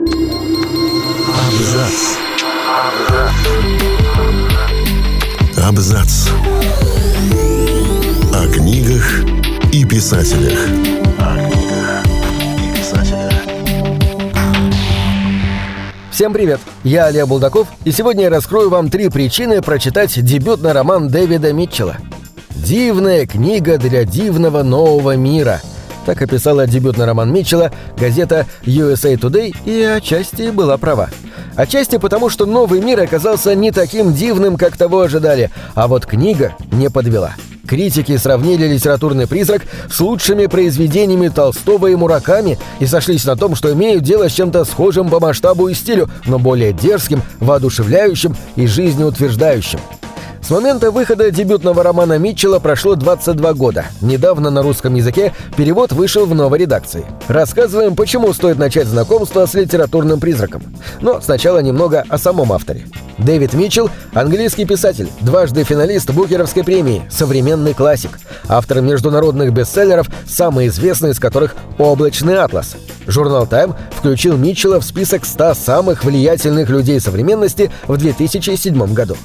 Абзац. Абзац. О книгах и писателях. Всем привет! Я Олег Булдаков, и сегодня я раскрою вам три причины прочитать дебютный роман Дэвида Митчелла. «Дивная книга для дивного нового мира», так описала дебютный роман Митчелла газета USA Today и отчасти была права. Отчасти потому, что новый мир оказался не таким дивным, как того ожидали, а вот книга не подвела. Критики сравнили литературный призрак с лучшими произведениями Толстого и Мураками и сошлись на том, что имеют дело с чем-то схожим по масштабу и стилю, но более дерзким, воодушевляющим и жизнеутверждающим. С момента выхода дебютного романа Митчелла прошло 22 года. Недавно на русском языке перевод вышел в новой редакции. Рассказываем, почему стоит начать знакомство с литературным призраком. Но сначала немного о самом авторе. Дэвид Митчелл – английский писатель, дважды финалист Букеровской премии, современный классик, автор международных бестселлеров, самый известный из которых «Облачный атлас». Журнал Time включил Митчелла в список 100 самых влиятельных людей современности в 2007 году.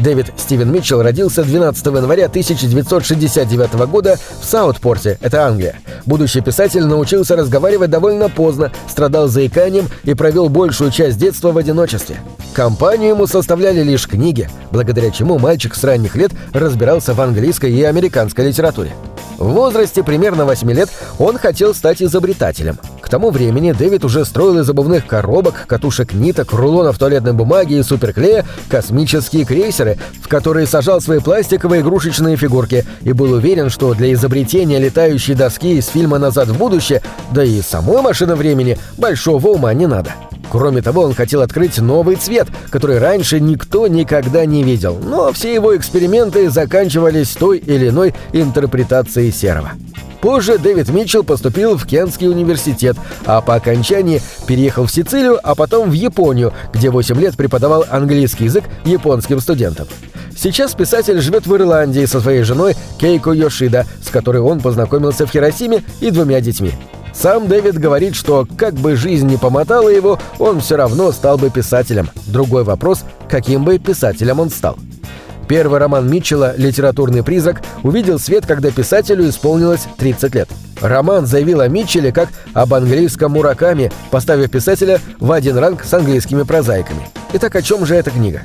Дэвид Стивен Митчелл родился 12 января 1969 года в Саутпорте, это Англия. Будущий писатель научился разговаривать довольно поздно, страдал заиканием и провел большую часть детства в одиночестве. Компанию ему составляли лишь книги, благодаря чему мальчик с ранних лет разбирался в английской и американской литературе. В возрасте примерно 8 лет он хотел стать изобретателем. Тому времени Дэвид уже строил из обувных коробок, катушек ниток, рулонов туалетной бумаги и суперклея космические крейсеры, в которые сажал свои пластиковые игрушечные фигурки, и был уверен, что для изобретения летающей доски из фильма «Назад в будущее», да и самой машины времени, большого ума не надо. Кроме того, он хотел открыть новый цвет, который раньше никто никогда не видел, но все его эксперименты заканчивались той или иной интерпретацией серого. Позже Дэвид Митчелл поступил в Кентский университет, а по окончании переехал в Сицилию, а потом в Японию, где 8 лет преподавал английский язык японским студентам. Сейчас писатель живет в Ирландии со своей женой Кейко Йошида, с которой он познакомился в Хиросиме и двумя детьми. Сам Дэвид говорит, что как бы жизнь не помотала его, он все равно стал бы писателем. Другой вопрос, каким бы писателем он стал. Первый роман Митчелла «Литературный призрак» увидел свет, когда писателю исполнилось 30 лет. Роман заявил о Митчелле как об английском Мураками, поставив писателя в один ранг с английскими прозаиками. Итак, о чем же эта книга?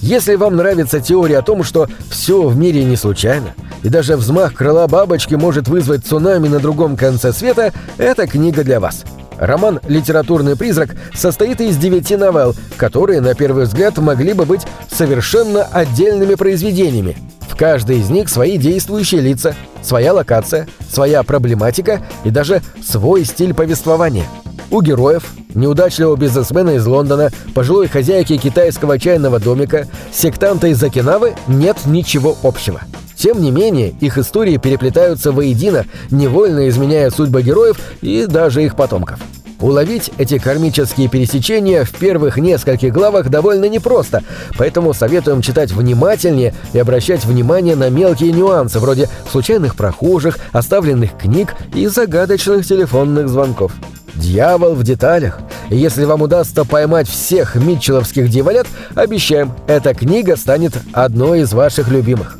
Если вам нравится теория о том, что все в мире не случайно, и даже взмах крыла бабочки может вызвать цунами на другом конце света, эта книга для вас. Роман «Литературный призрак» состоит из девяти новелл, которые, на первый взгляд, могли бы быть совершенно отдельными произведениями. В каждой из них свои действующие лица, своя локация, своя проблематика и даже свой стиль повествования. У героев, неудачливого бизнесмена из Лондона, пожилой хозяйки китайского чайного домика, сектанта из Окинавы нет ничего общего. Тем не менее, их истории переплетаются воедино, невольно изменяя судьбы героев и даже их потомков. Уловить эти кармические пересечения в первых нескольких главах довольно непросто, поэтому советуем читать внимательнее и обращать внимание на мелкие нюансы, вроде случайных прохожих, оставленных книг и загадочных телефонных звонков. Дьявол в деталях. Если вам удастся поймать всех митчелловских дьяволят, обещаем, эта книга станет одной из ваших любимых.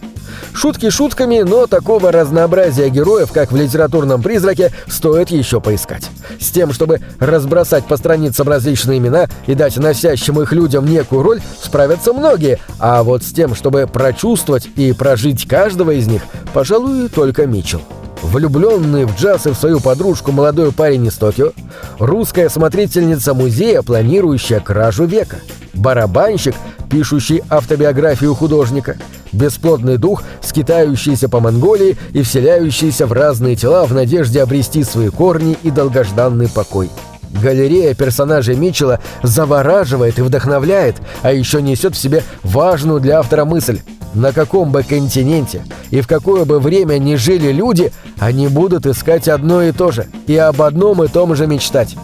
Шутки шутками, но такого разнообразия героев, как в литературном «Призраке», стоит еще поискать. С тем, чтобы разбросать по страницам различные имена и дать носящим их людям некую роль, справятся многие, а вот с тем, чтобы прочувствовать и прожить каждого из них, пожалуй, только Митчелл влюбленный в джаз и в свою подружку молодой парень из Токио, русская смотрительница музея, планирующая кражу века, барабанщик, пишущий автобиографию художника, бесплодный дух, скитающийся по Монголии и вселяющийся в разные тела в надежде обрести свои корни и долгожданный покой. Галерея персонажей Митчелла завораживает и вдохновляет, а еще несет в себе важную для автора мысль. На каком бы континенте и в какое бы время ни жили люди, они будут искать одно и то же и об одном и том же мечтать.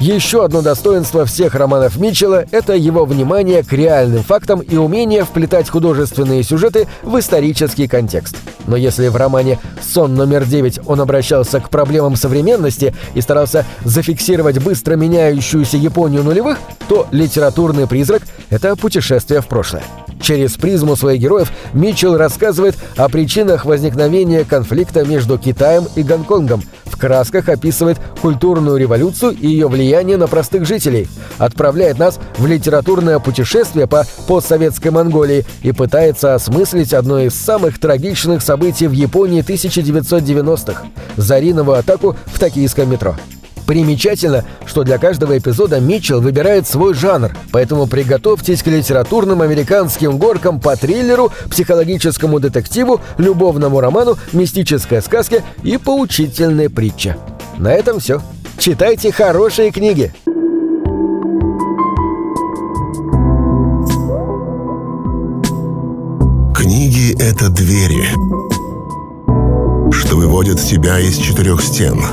Еще одно достоинство всех романов Митчелла – это его внимание к реальным фактам и умение вплетать художественные сюжеты в исторический контекст. Но если в романе «Сон номер 9» он обращался к проблемам современности и старался зафиксировать быстро меняющуюся Японию нулевых, то «Литературный призрак» — это путешествие в прошлое. Через призму своих героев Митчелл рассказывает о причинах возникновения конфликта между Китаем и Гонконгом, в красках описывает культурную революцию и ее влияние на простых жителей, отправляет нас в литературное путешествие по постсоветской Монголии и пытается осмыслить одно из самых трагичных событий в Японии 1990-х – Зариновую атаку в токийском метро. Примечательно, что для каждого эпизода Митчелл выбирает свой жанр, поэтому приготовьтесь к литературным американским горкам по триллеру, психологическому детективу, любовному роману, мистической сказке и поучительной притче. На этом все. Читайте хорошие книги. Книги — это двери, что выводят тебя из четырех стен —